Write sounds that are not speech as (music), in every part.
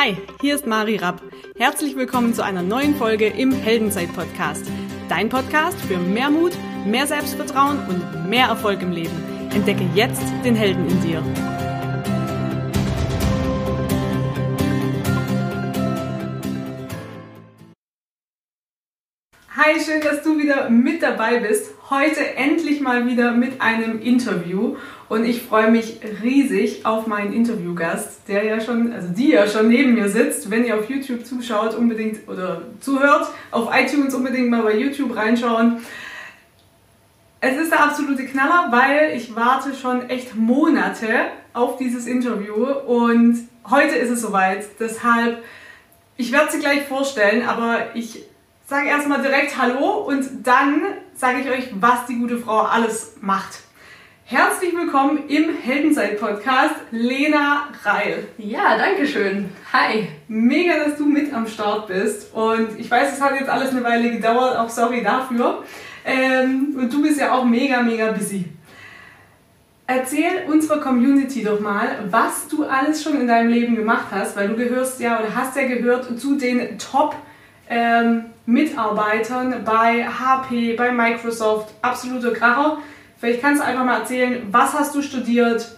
Hi, hier ist Mari Rapp. Herzlich willkommen zu einer neuen Folge im Heldenzeit-Podcast. Dein Podcast für mehr Mut, mehr Selbstvertrauen und mehr Erfolg im Leben. Entdecke jetzt den Helden in dir. Hi, schön, dass du wieder mit dabei bist. Heute endlich mal wieder mit einem Interview. Und ich freue mich riesig auf meinen Interviewgast, der ja schon, also die ja schon neben mir sitzt. Wenn ihr auf YouTube zuschaut, unbedingt oder zuhört, auf iTunes unbedingt mal bei YouTube reinschauen. Es ist der absolute Knaller, weil ich warte schon echt Monate auf dieses Interview und heute ist es soweit. Deshalb, ich werde sie gleich vorstellen, aber ich sage erstmal direkt Hallo und dann sage ich euch, was die gute Frau alles macht. Herzlich willkommen im Heldenzeit-Podcast, Lena Reil. Ja, danke schön. Hi. Mega, dass du mit am Start bist. Und ich weiß, es hat jetzt alles eine Weile gedauert, auch sorry dafür. Ähm, und du bist ja auch mega, mega busy. Erzähl unserer Community doch mal, was du alles schon in deinem Leben gemacht hast, weil du gehörst ja oder hast ja gehört zu den Top ähm, Mitarbeitern bei HP, bei Microsoft, absoluter Kracher. Vielleicht kannst du einfach mal erzählen, was hast du studiert?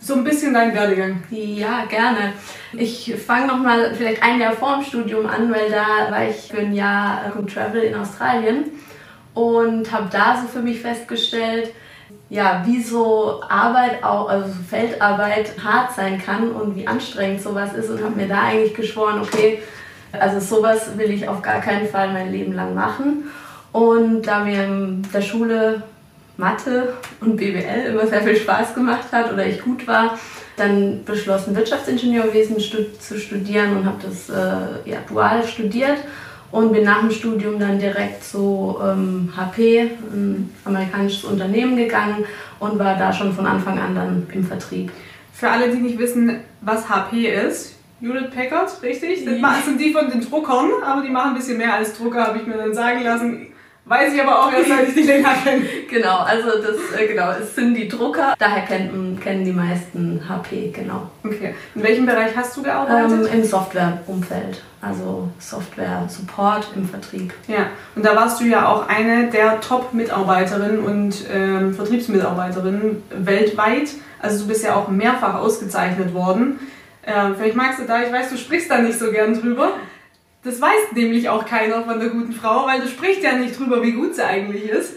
So ein bisschen dein Werdegang. Ja, gerne. Ich fange nochmal vielleicht ein Jahr vor dem Studium an, weil da war ich für ein Jahr äh, Travel in Australien und habe da so für mich festgestellt, ja, wie so Arbeit auch, also so Feldarbeit hart sein kann und wie anstrengend sowas ist und habe mir da eigentlich geschworen, okay, also sowas will ich auf gar keinen Fall mein Leben lang machen. Und da mir in der Schule Mathe und BWL immer sehr viel Spaß gemacht hat oder ich gut war, dann beschlossen, Wirtschaftsingenieurwesen zu studieren und habe das äh, ja, dual studiert und bin nach dem Studium dann direkt zu ähm, HP, ein amerikanisches Unternehmen gegangen und war da schon von Anfang an dann im Vertrieb. Für alle, die nicht wissen, was HP ist, Hewlett Packard, richtig? Das sind die von den Druckern, aber die machen ein bisschen mehr als Drucker, habe ich mir dann sagen lassen. Weiß ich aber auch erst, seit ich die länger kenne. (laughs) genau, also das, äh, genau, es sind die Drucker. Daher kennen, kennen die meisten HP, genau. Okay. In welchem Bereich hast du gearbeitet? Ähm, Im Softwareumfeld, also Software-Support im Vertrieb. Ja, und da warst du ja auch eine der Top-Mitarbeiterinnen und ähm, Vertriebsmitarbeiterinnen weltweit. Also du bist ja auch mehrfach ausgezeichnet worden. Ähm, vielleicht magst du da, ich weiß, du sprichst da nicht so gern drüber. Das weiß nämlich auch keiner von der guten Frau, weil du sprichst ja nicht drüber, wie gut sie eigentlich ist.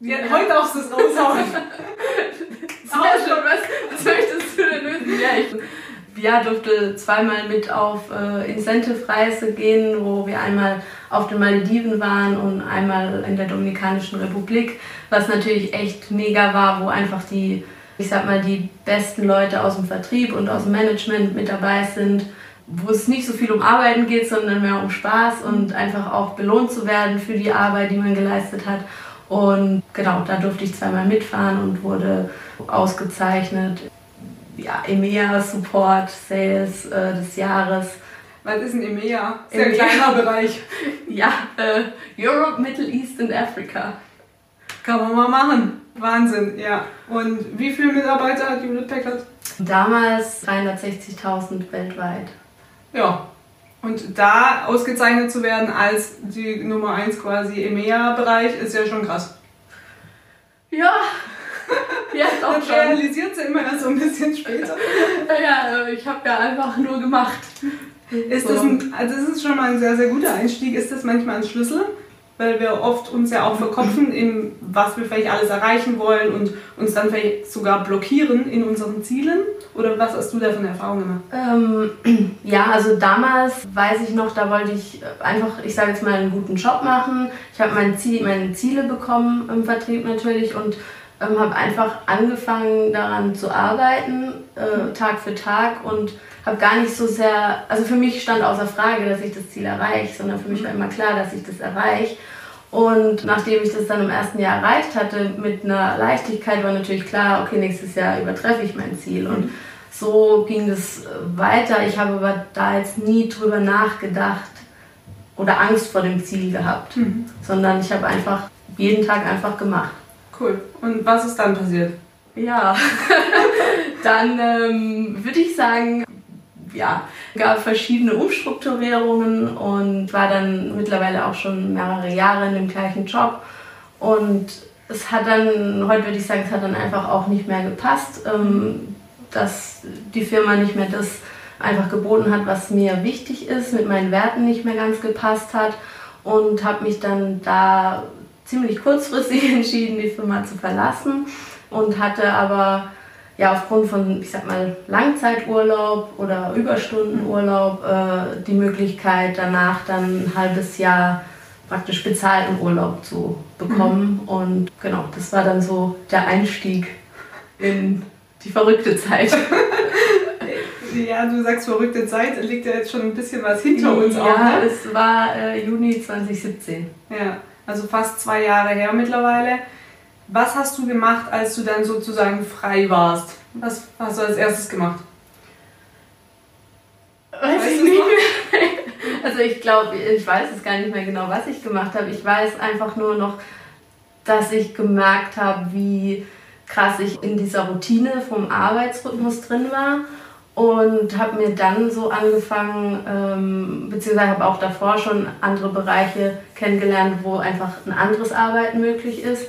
Ja, ja. Heute darfst du es raushauen. Auch schon, was, was möchtest du denn wissen? Ja, ich ja, durfte zweimal mit auf äh, Incentive-Reise gehen, wo wir einmal auf den Malediven waren und einmal in der Dominikanischen Republik, was natürlich echt mega war, wo einfach die ich sag mal, die besten Leute aus dem Vertrieb und aus dem Management mit dabei sind, wo es nicht so viel um Arbeiten geht, sondern mehr um Spaß und einfach auch belohnt zu werden für die Arbeit, die man geleistet hat. Und genau, da durfte ich zweimal mitfahren und wurde ausgezeichnet. Ja, EMEA Support Sales äh, des Jahres. Was ist ein EMEA? Sehr EMEA. kleiner Bereich. (laughs) ja, äh, Europe, Middle East und Africa. Kann man mal machen. Wahnsinn, ja. Und wie viele Mitarbeiter hat Hewlett Packard? Damals 360.000 weltweit. Ja. Und da ausgezeichnet zu werden als die Nummer 1 quasi EMEA-Bereich ist ja schon krass. Ja, (laughs) ja, doch das realisiert sie immer erst so ein bisschen später. (laughs) ja, ich habe ja einfach nur gemacht. Ist das, ein, also das ist schon mal ein sehr, sehr guter Einstieg. Ist das manchmal ein Schlüssel? Weil wir oft uns ja auch verkopfen, in was wir vielleicht alles erreichen wollen und uns dann vielleicht sogar blockieren in unseren Zielen? Oder was hast du da von Erfahrung gemacht? Ähm, (clears throat) ja, also damals weiß ich noch, da wollte ich einfach, ich sage jetzt mal, einen guten Job machen. Ich habe mein Ziel, meine Ziele bekommen im Vertrieb natürlich und ähm, habe einfach angefangen daran zu arbeiten, äh, Tag für Tag und habe gar nicht so sehr, also für mich stand außer Frage, dass ich das Ziel erreiche, sondern für mich war immer klar, dass ich das erreiche. Und nachdem ich das dann im ersten Jahr erreicht hatte, mit einer Leichtigkeit war natürlich klar, okay, nächstes Jahr übertreffe ich mein Ziel. Und so ging es weiter. Ich habe aber da jetzt nie drüber nachgedacht oder Angst vor dem Ziel gehabt, mhm. sondern ich habe einfach jeden Tag einfach gemacht. Cool. Und was ist dann passiert? Ja, (laughs) dann ähm, würde ich sagen, ja, gab verschiedene Umstrukturierungen und war dann mittlerweile auch schon mehrere Jahre in dem gleichen Job. Und es hat dann, heute würde ich sagen, es hat dann einfach auch nicht mehr gepasst, ähm, dass die Firma nicht mehr das einfach geboten hat, was mir wichtig ist, mit meinen Werten nicht mehr ganz gepasst hat und habe mich dann da ziemlich kurzfristig (laughs) entschieden, die Firma zu verlassen und hatte aber ja aufgrund von, ich sag mal, Langzeiturlaub oder Überstundenurlaub äh, die Möglichkeit danach dann ein halbes Jahr praktisch bezahlten Urlaub zu bekommen. Mhm. Und genau, das war dann so der Einstieg in die verrückte Zeit. (laughs) ja, du sagst verrückte Zeit, liegt ja jetzt schon ein bisschen was hinter uns ja, auch. Ja, ne? es war äh, Juni 2017. Ja, also fast zwei Jahre her mittlerweile. Was hast du gemacht, als du dann sozusagen frei warst? Was hast du als erstes gemacht? Weiß weißt ich nicht mehr. (laughs) Also ich glaube, ich weiß es gar nicht mehr genau, was ich gemacht habe. Ich weiß einfach nur noch, dass ich gemerkt habe, wie krass ich in dieser Routine vom Arbeitsrhythmus drin war und habe mir dann so angefangen, ähm, beziehungsweise habe auch davor schon andere Bereiche kennengelernt, wo einfach ein anderes Arbeiten möglich ist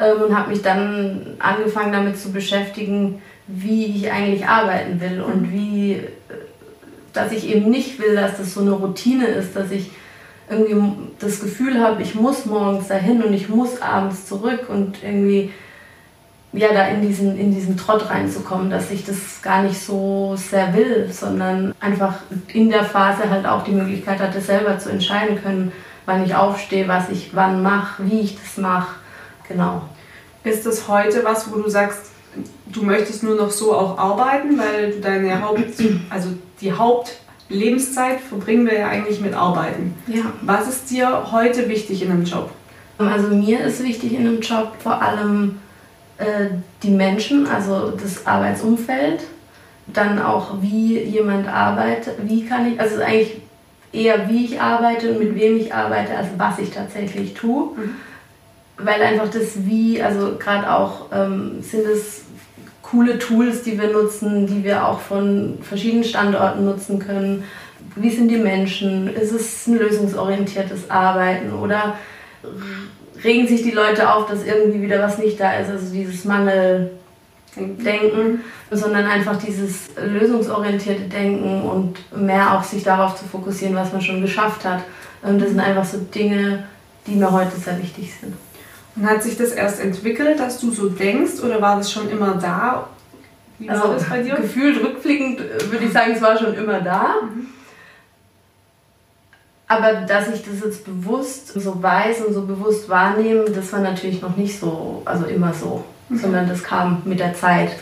ähm, und habe mich dann angefangen damit zu beschäftigen, wie ich eigentlich arbeiten will und mhm. wie, dass ich eben nicht will, dass das so eine Routine ist, dass ich irgendwie das Gefühl habe, ich muss morgens dahin und ich muss abends zurück und irgendwie ja, da in diesen, in diesen Trott reinzukommen, dass ich das gar nicht so sehr will, sondern einfach in der Phase halt auch die Möglichkeit hatte, selber zu entscheiden können, wann ich aufstehe, was ich wann mache, wie ich das mache. Genau. Ist das heute was, wo du sagst, du möchtest nur noch so auch arbeiten, weil du deine Haupt, also die Hauptlebenszeit verbringen wir ja eigentlich mit Arbeiten. Ja. Was ist dir heute wichtig in einem Job? Also mir ist wichtig in einem Job vor allem äh, die Menschen, also das Arbeitsumfeld, dann auch wie jemand arbeitet, wie kann ich, also eigentlich eher wie ich arbeite und mit wem ich arbeite, als was ich tatsächlich tue. Mhm weil einfach das Wie, also gerade auch ähm, sind es coole Tools, die wir nutzen, die wir auch von verschiedenen Standorten nutzen können. Wie sind die Menschen? Ist es ein lösungsorientiertes Arbeiten oder regen sich die Leute auf, dass irgendwie wieder was nicht da ist, also dieses Mangeldenken, sondern einfach dieses lösungsorientierte Denken und mehr auch sich darauf zu fokussieren, was man schon geschafft hat. Und das sind einfach so Dinge, die mir heute sehr wichtig sind. Und hat sich das erst entwickelt, dass du so denkst oder war das schon immer da? Wie also, war das bei dir? Gefühlt rückblickend äh, würde ich sagen, es war schon immer da. Mhm. Aber dass ich das jetzt bewusst so weiß und so bewusst wahrnehme, das war natürlich noch nicht so, also immer so, mhm. sondern das kam mit der Zeit.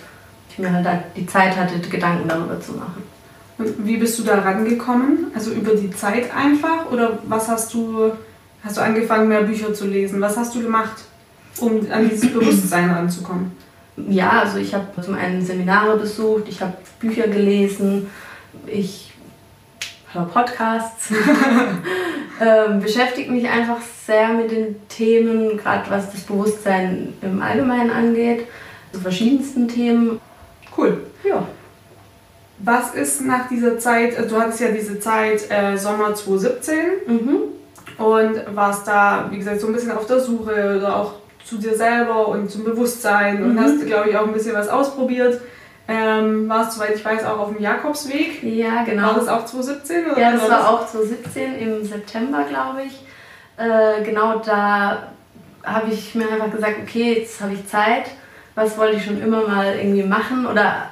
Ich mir halt die Zeit hatte, Gedanken darüber zu machen. Und wie bist du da rangekommen? Also über die Zeit einfach oder was hast du Hast du angefangen, mehr Bücher zu lesen? Was hast du gemacht, um an dieses Bewusstsein ranzukommen? Ja, also ich habe zum einen Seminare besucht, ich habe Bücher gelesen, ich höre Podcasts, (laughs) ähm, beschäftige mich einfach sehr mit den Themen, gerade was das Bewusstsein im Allgemeinen angeht, zu verschiedensten Themen. Cool. Ja. Was ist nach dieser Zeit, also du hattest ja diese Zeit äh, Sommer 2017. Mhm und warst da, wie gesagt, so ein bisschen auf der Suche oder auch zu dir selber und zum Bewusstsein mhm. und hast, glaube ich, auch ein bisschen was ausprobiert. Ähm, warst, soweit ich weiß, auch auf dem Jakobsweg. Ja, genau. War das auch 2017? Oder ja, das war auch 2017 im September, glaube ich. Äh, genau da habe ich mir einfach gesagt, okay, jetzt habe ich Zeit. Was wollte ich schon immer mal irgendwie machen? Oder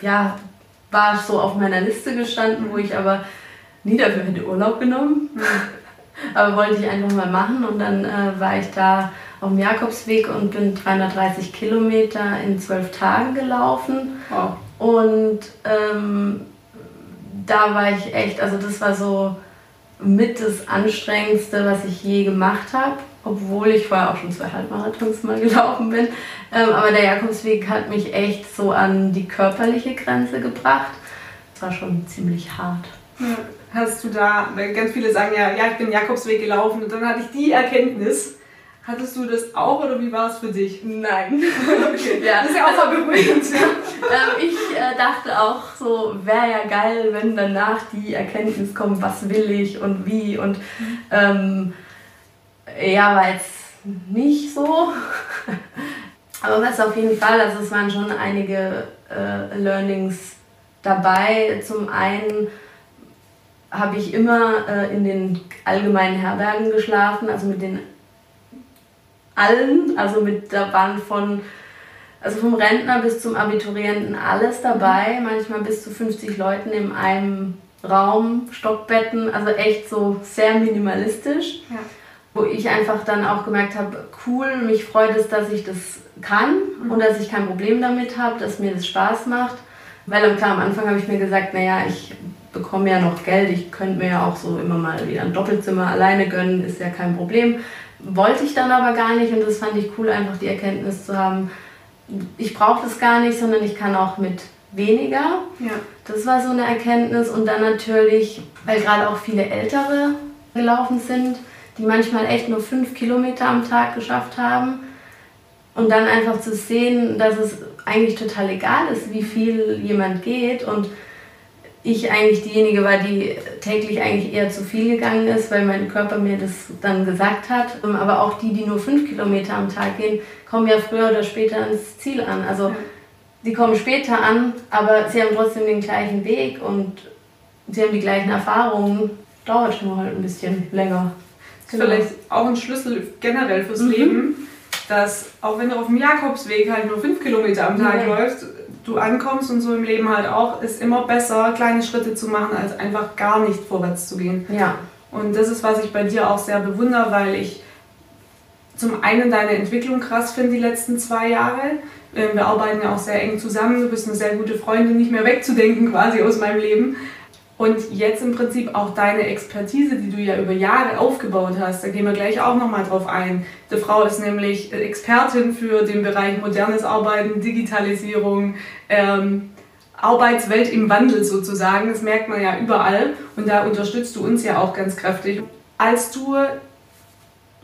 ja, war so auf meiner Liste gestanden, wo ich aber nie dafür hätte Urlaub genommen. Mhm. Aber wollte ich einfach mal machen und dann äh, war ich da auf dem Jakobsweg und bin 330 Kilometer in zwölf Tagen gelaufen. Wow. Und ähm, da war ich echt, also das war so mit das Anstrengendste, was ich je gemacht habe, obwohl ich vorher auch schon zwei Halbmarathons mal (laughs) gelaufen bin. Ähm, aber der Jakobsweg hat mich echt so an die körperliche Grenze gebracht. Das war schon ziemlich hart. Ja hast du da, weil ganz viele sagen ja, ja, ich bin Jakobsweg gelaufen und dann hatte ich die Erkenntnis, Hattest du das auch oder wie war es für dich? Nein. (laughs) okay. (laughs) ja. Das ist ja auch mal beruhigend. (laughs) ähm, ich äh, dachte auch so, wäre ja geil, wenn danach die Erkenntnis kommt, was will ich und wie. Und ähm, ja, war jetzt nicht so. Aber was auf jeden Fall, also es waren schon einige äh, Learnings dabei. Zum einen habe ich immer äh, in den allgemeinen Herbergen geschlafen, also mit den allen, also mit da waren von also vom Rentner bis zum Abiturienten alles dabei, manchmal bis zu 50 Leuten in einem Raum, Stockbetten, also echt so sehr minimalistisch. Ja. Wo ich einfach dann auch gemerkt habe, cool, mich freut es, dass ich das kann mhm. und dass ich kein Problem damit habe, dass mir das Spaß macht. Weil klar, am Anfang habe ich mir gesagt, naja, ich bekomme ja noch Geld, ich könnte mir ja auch so immer mal wieder ein Doppelzimmer alleine gönnen, ist ja kein Problem. Wollte ich dann aber gar nicht und das fand ich cool, einfach die Erkenntnis zu haben, ich brauche das gar nicht, sondern ich kann auch mit weniger. Ja. Das war so eine Erkenntnis und dann natürlich, weil gerade auch viele Ältere gelaufen sind, die manchmal echt nur fünf Kilometer am Tag geschafft haben. Und dann einfach zu sehen, dass es eigentlich total egal ist, wie viel jemand geht und ich eigentlich diejenige war, die täglich eigentlich eher zu viel gegangen ist, weil mein Körper mir das dann gesagt hat. Aber auch die, die nur fünf Kilometer am Tag gehen, kommen ja früher oder später ans Ziel an. Also ja. die kommen später an, aber sie haben trotzdem den gleichen Weg und sie haben die gleichen Erfahrungen. Dauert nur halt ein bisschen länger. Das ist genau. vielleicht auch ein Schlüssel generell fürs mhm. Leben, dass auch wenn du auf dem Jakobsweg halt nur fünf Kilometer am Tag ja. läufst, du ankommst und so im Leben halt auch, ist immer besser, kleine Schritte zu machen, als einfach gar nicht vorwärts zu gehen. Ja. Und das ist, was ich bei dir auch sehr bewundere, weil ich zum einen deine Entwicklung krass finde die letzten zwei Jahre. Ähm, wir arbeiten ja auch sehr eng zusammen. Du bist eine sehr gute Freundin, nicht mehr wegzudenken quasi aus meinem Leben. Und jetzt im Prinzip auch deine Expertise, die du ja über Jahre aufgebaut hast, da gehen wir gleich auch nochmal drauf ein. Die Frau ist nämlich Expertin für den Bereich modernes Arbeiten, Digitalisierung, ähm, Arbeitswelt im Wandel sozusagen. Das merkt man ja überall und da unterstützt du uns ja auch ganz kräftig. Als du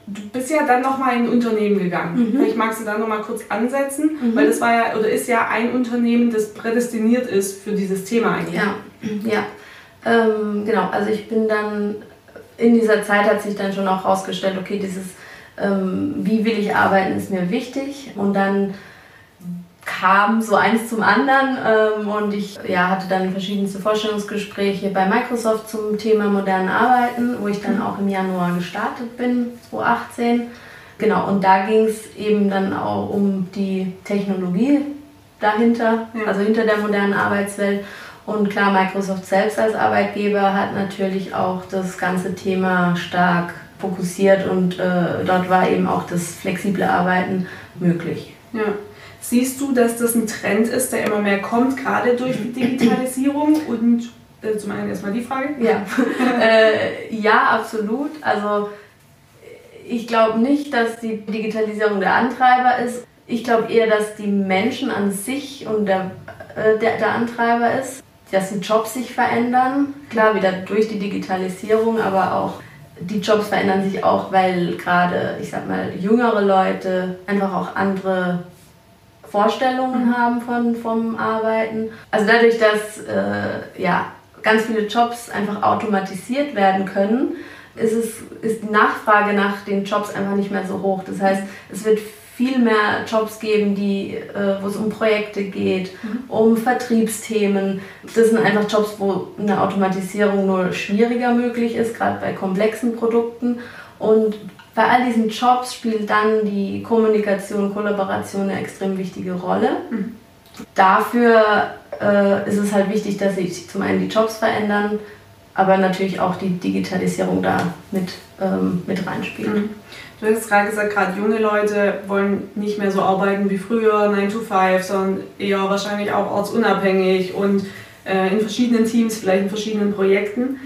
du bist ja dann nochmal in ein Unternehmen gegangen. Mhm. Vielleicht magst du da nochmal kurz ansetzen, mhm. weil das war ja oder ist ja ein Unternehmen, das prädestiniert ist für dieses Thema eigentlich. Ja, ja. Ähm, genau, also ich bin dann, in dieser Zeit hat sich dann schon auch herausgestellt, okay, dieses, ähm, wie will ich arbeiten, ist mir wichtig. Und dann kam so eins zum anderen ähm, und ich ja, hatte dann verschiedenste Vorstellungsgespräche bei Microsoft zum Thema modernen Arbeiten, wo ich dann auch im Januar gestartet bin, 2018. Genau, und da ging es eben dann auch um die Technologie dahinter, ja. also hinter der modernen Arbeitswelt. Und klar, Microsoft selbst als Arbeitgeber hat natürlich auch das ganze Thema stark fokussiert und äh, dort war eben auch das flexible Arbeiten möglich. Ja. Siehst du, dass das ein Trend ist, der immer mehr kommt, gerade durch die Digitalisierung? Und äh, zum einen erstmal die Frage. Ja, (laughs) äh, ja absolut. Also ich glaube nicht, dass die Digitalisierung der Antreiber ist. Ich glaube eher, dass die Menschen an sich und der, äh, der, der Antreiber ist dass die Jobs sich verändern. Klar, wieder durch die Digitalisierung, aber auch die Jobs verändern sich auch, weil gerade, ich sag mal, jüngere Leute einfach auch andere Vorstellungen mhm. haben von, vom Arbeiten. Also dadurch, dass äh, ja, ganz viele Jobs einfach automatisiert werden können, ist, es, ist die Nachfrage nach den Jobs einfach nicht mehr so hoch. Das heißt, es wird viel mehr Jobs geben, die, äh, wo es um Projekte geht, mhm. um Vertriebsthemen. Das sind einfach Jobs, wo eine Automatisierung nur schwieriger möglich ist, gerade bei komplexen Produkten. Und bei all diesen Jobs spielt dann die Kommunikation, Kollaboration eine extrem wichtige Rolle. Mhm. Dafür äh, ist es halt wichtig, dass sich zum einen die Jobs verändern, aber natürlich auch die Digitalisierung da mit, ähm, mit reinspielt. Mhm. Du hast gerade gesagt, gerade junge Leute wollen nicht mehr so arbeiten wie früher, 9 to 5, sondern eher wahrscheinlich auch ortsunabhängig und äh, in verschiedenen Teams, vielleicht in verschiedenen Projekten.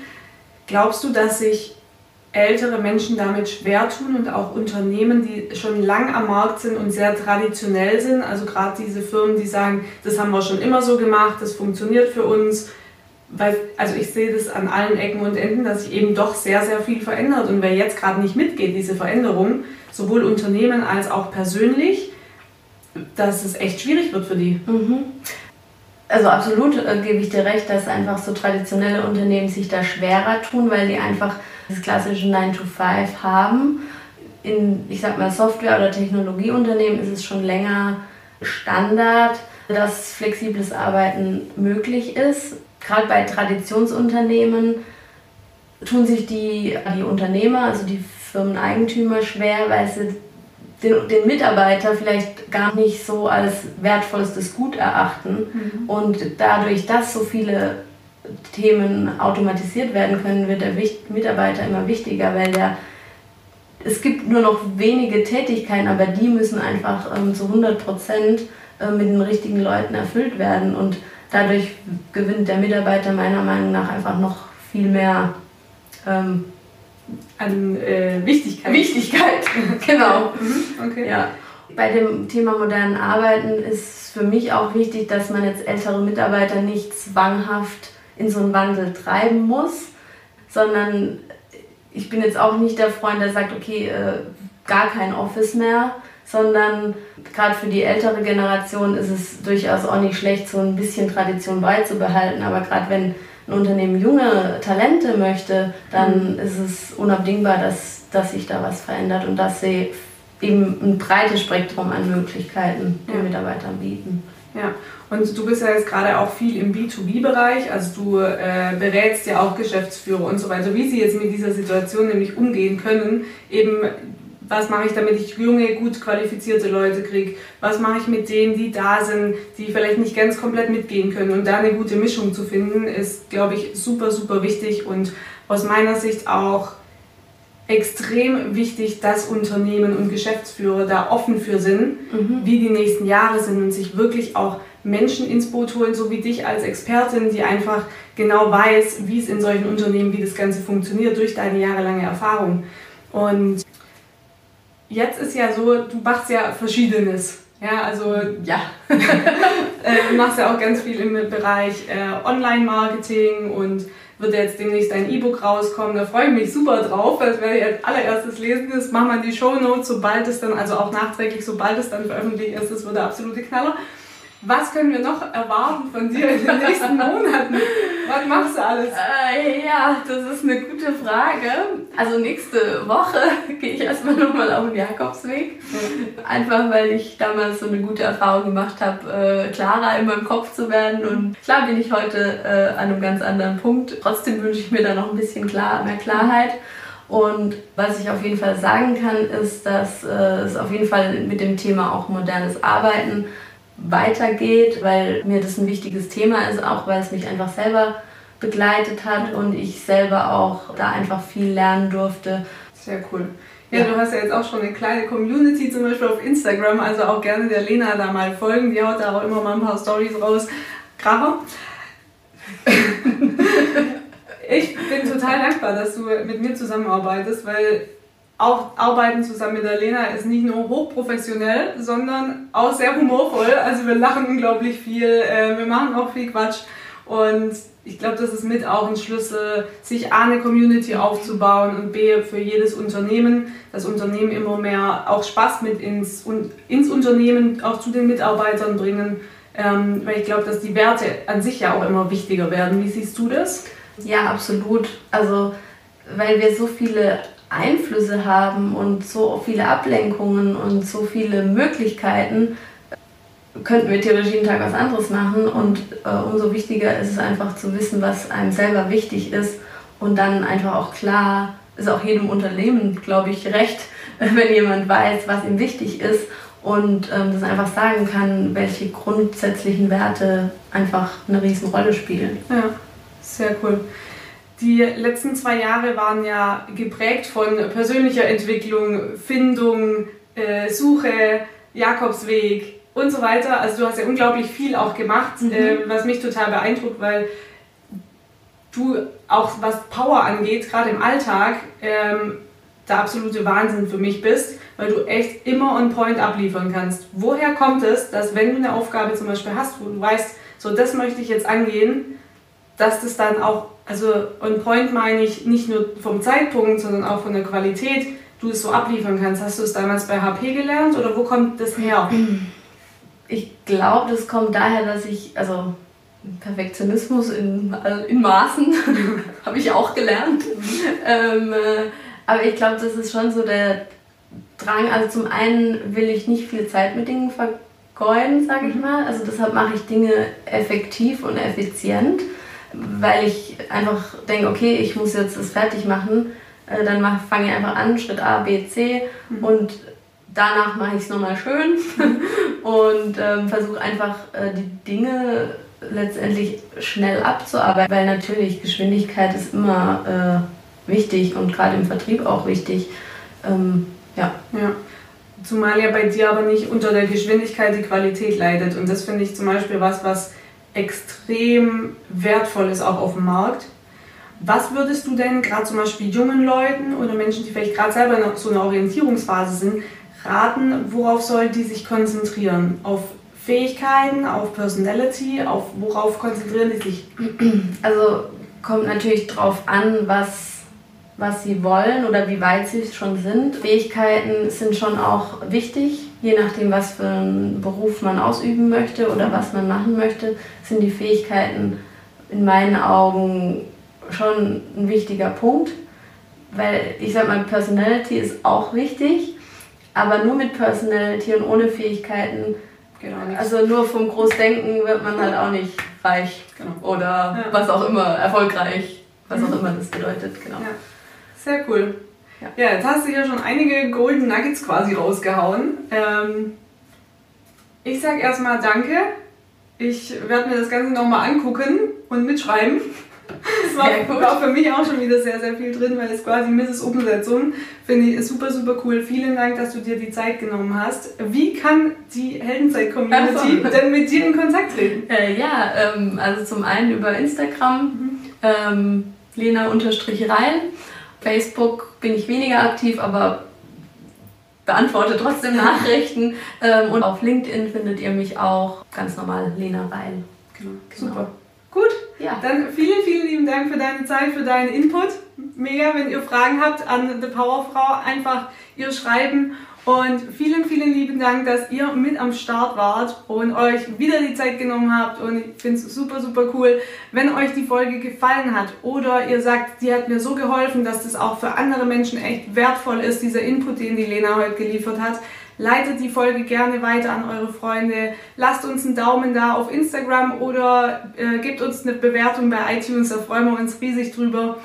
Glaubst du, dass sich ältere Menschen damit schwer tun und auch Unternehmen, die schon lang am Markt sind und sehr traditionell sind, also gerade diese Firmen, die sagen, das haben wir schon immer so gemacht, das funktioniert für uns, weil, also ich sehe das an allen Ecken und Enden, dass sich eben doch sehr, sehr viel verändert. Und wer jetzt gerade nicht mitgeht, diese Veränderung, sowohl Unternehmen als auch persönlich, dass es echt schwierig wird für die. Mhm. Also absolut äh, gebe ich dir recht, dass einfach so traditionelle Unternehmen sich da schwerer tun, weil die einfach das klassische 9 to 5 haben. In, ich sag mal, Software- oder Technologieunternehmen ist es schon länger Standard, dass flexibles Arbeiten möglich ist. Gerade bei Traditionsunternehmen tun sich die, die Unternehmer, also die Firmeneigentümer schwer, weil sie den, den Mitarbeiter vielleicht gar nicht so als wertvollstes Gut erachten. Mhm. Und dadurch, dass so viele Themen automatisiert werden können, wird der Mitarbeiter immer wichtiger, weil der es gibt nur noch wenige Tätigkeiten, aber die müssen einfach ähm, zu 100 Prozent äh, mit den richtigen Leuten erfüllt werden. Und dadurch gewinnt der Mitarbeiter meiner Meinung nach einfach noch viel mehr ähm, an äh, Wichtigkeit. Wichtigkeit, (laughs) genau. Mhm, okay. Ja. Bei dem Thema modernen Arbeiten ist für mich auch wichtig, dass man jetzt ältere Mitarbeiter nicht zwanghaft in so einen Wandel treiben muss, sondern ich bin jetzt auch nicht der Freund, der sagt, okay, äh, gar kein Office mehr, sondern gerade für die ältere Generation ist es durchaus auch nicht schlecht, so ein bisschen Tradition beizubehalten. Aber gerade wenn ein Unternehmen junge Talente möchte, dann mhm. ist es unabdingbar, dass, dass sich da was verändert und dass sie eben ein breites Spektrum an Möglichkeiten den ja. Mitarbeitern bieten. Ja, und du bist ja jetzt gerade auch viel im B2B-Bereich, also du äh, berätst ja auch Geschäftsführer und so weiter, wie sie jetzt mit dieser Situation nämlich umgehen können, eben was mache ich, damit ich junge, gut qualifizierte Leute kriege? Was mache ich mit denen, die da sind, die vielleicht nicht ganz komplett mitgehen können? Und da eine gute Mischung zu finden, ist, glaube ich, super, super wichtig und aus meiner Sicht auch extrem wichtig, dass Unternehmen und Geschäftsführer da offen für sind, mhm. wie die nächsten Jahre sind und sich wirklich auch Menschen ins Boot holen, so wie dich als Expertin, die einfach genau weiß, wie es in solchen Unternehmen, wie das Ganze funktioniert, durch deine jahrelange Erfahrung. Und jetzt ist ja so, du machst ja Verschiedenes. Ja, also ja, (laughs) äh, du machst ja auch ganz viel im Bereich äh, Online-Marketing und wird jetzt demnächst ein E-Book rauskommen. Da freue ich mich super drauf. Das werde ich als allererstes lesen. Das machen wir in die Show Notes, sobald es dann, also auch nachträglich, sobald es dann veröffentlicht ist. Das wird der absolute Knaller. Was können wir noch erwarten von dir in den nächsten Monaten? Was machst du alles? Äh, ja, das ist eine gute Frage. Also nächste Woche (laughs) gehe ich erstmal nochmal auf den Jakobsweg. Einfach weil ich damals so eine gute Erfahrung gemacht habe, äh, klarer in meinem Kopf zu werden. Und klar bin ich heute äh, an einem ganz anderen Punkt. Trotzdem wünsche ich mir da noch ein bisschen klar, mehr Klarheit. Und was ich auf jeden Fall sagen kann, ist, dass äh, es auf jeden Fall mit dem Thema auch modernes Arbeiten weitergeht, weil mir das ein wichtiges Thema ist, auch weil es mich einfach selber begleitet hat und ich selber auch da einfach viel lernen durfte. Sehr cool. Ja, ja, du hast ja jetzt auch schon eine kleine Community zum Beispiel auf Instagram, also auch gerne der Lena da mal folgen. Die haut da auch immer mal ein paar Stories raus. Kracher. (laughs) ich bin total dankbar, dass du mit mir zusammenarbeitest, weil auch Arbeiten zusammen mit der Lena ist nicht nur hochprofessionell, sondern auch sehr humorvoll. Also wir lachen unglaublich viel, äh, wir machen auch viel Quatsch und ich glaube, das ist mit auch ein Schlüssel, sich A, eine Community aufzubauen und B, für jedes Unternehmen, das Unternehmen immer mehr auch Spaß mit ins, ins Unternehmen, auch zu den Mitarbeitern bringen, ähm, weil ich glaube, dass die Werte an sich ja auch immer wichtiger werden. Wie siehst du das? Ja, absolut. Also, weil wir so viele Einflüsse haben und so viele Ablenkungen und so viele Möglichkeiten, könnten wir theoretisch jeden Tag was anderes machen. Und äh, umso wichtiger ist es einfach zu wissen, was einem selber wichtig ist und dann einfach auch klar, ist auch jedem Unternehmen, glaube ich, recht, (laughs) wenn jemand weiß, was ihm wichtig ist und ähm, das einfach sagen kann, welche grundsätzlichen Werte einfach eine Riesenrolle spielen. Ja, sehr cool. Die letzten zwei Jahre waren ja geprägt von persönlicher Entwicklung, Findung, äh, Suche, Jakobsweg und so weiter. Also du hast ja unglaublich viel auch gemacht, mhm. äh, was mich total beeindruckt, weil du auch was Power angeht, gerade im Alltag, ähm, der absolute Wahnsinn für mich bist, weil du echt immer on point abliefern kannst. Woher kommt es, dass wenn du eine Aufgabe zum Beispiel hast, wo du weißt, so das möchte ich jetzt angehen, dass das dann auch, also on point meine ich nicht nur vom Zeitpunkt, sondern auch von der Qualität, du es so abliefern kannst. Hast du es damals bei HP gelernt oder wo kommt das her? Ich glaube, das kommt daher, dass ich, also Perfektionismus in, also in Maßen (laughs) habe ich auch gelernt. ähm, äh, aber ich glaube, das ist schon so der Drang. Also zum einen will ich nicht viel Zeit mit Dingen vergeuden, sage ich mal. Also deshalb mache ich Dinge effektiv und effizient, weil ich einfach denke, okay, ich muss jetzt das fertig machen. Äh, dann fange ich einfach an, Schritt A, B, C mhm. und danach mache ich es nochmal schön (laughs) und ähm, versuche einfach äh, die Dinge letztendlich schnell abzuarbeiten, weil natürlich Geschwindigkeit ist immer äh, wichtig und gerade im Vertrieb auch wichtig. Ähm, ja. ja. Zumal ja bei dir aber nicht unter der Geschwindigkeit die Qualität leidet. Und das finde ich zum Beispiel was, was extrem wertvoll ist auch auf dem Markt. Was würdest du denn gerade zum Beispiel jungen Leuten oder Menschen, die vielleicht gerade selber in so einer Orientierungsphase sind, raten, worauf sollten die sich konzentrieren? Auf Fähigkeiten, auf Personality, auf worauf konzentrieren die sich? Also kommt natürlich drauf an, was, was sie wollen oder wie weit sie schon sind. Fähigkeiten sind schon auch wichtig, je nachdem, was für einen Beruf man ausüben möchte oder was man machen möchte, sind die Fähigkeiten in meinen Augen schon ein wichtiger Punkt. Weil ich sag mal, Personality ist auch wichtig, aber nur mit Personality und ohne Fähigkeiten Genau, also nur vom Großdenken wird man halt auch nicht reich genau. oder ja. was auch immer, erfolgreich, was auch mhm. immer das bedeutet. Genau. Ja. Sehr cool. Ja. ja. jetzt hast du hier schon einige Golden Nuggets quasi rausgehauen. Ähm, ich sag erstmal Danke. Ich werde mir das Ganze nochmal angucken und mitschreiben. (laughs) Das war, war, für mich auch schon wieder sehr, sehr viel drin, weil es quasi Mrs. Umsetzung finde ich super, super cool. Vielen Dank, dass du dir die Zeit genommen hast. Wie kann die Heldenzeit-Community denn mit dir in Kontakt treten? Äh, ja, ähm, also zum einen über Instagram, mhm. ähm, Lena-Rein. Facebook bin ich weniger aktiv, aber beantworte trotzdem Nachrichten. ähm, und auf LinkedIn findet ihr mich auch ganz normal Lena Rein. Genau. Super. Gut, ja. dann vielen, vielen lieben Dank für deine Zeit, für deinen Input. Mega, wenn ihr Fragen habt an The Powerfrau, einfach ihr schreiben. Und vielen, vielen lieben Dank, dass ihr mit am Start wart und euch wieder die Zeit genommen habt. Und ich finde es super, super cool. Wenn euch die Folge gefallen hat oder ihr sagt, die hat mir so geholfen, dass das auch für andere Menschen echt wertvoll ist, dieser Input, den die Lena heute geliefert hat, Leitet die Folge gerne weiter an eure Freunde. Lasst uns einen Daumen da auf Instagram oder äh, gebt uns eine Bewertung bei iTunes. Da freuen wir uns riesig drüber.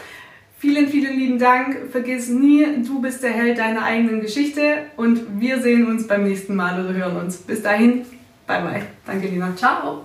Vielen, vielen lieben Dank. Vergiss nie, du bist der Held deiner eigenen Geschichte und wir sehen uns beim nächsten Mal oder hören uns. Bis dahin, bye bye. Danke, Lina. Ciao.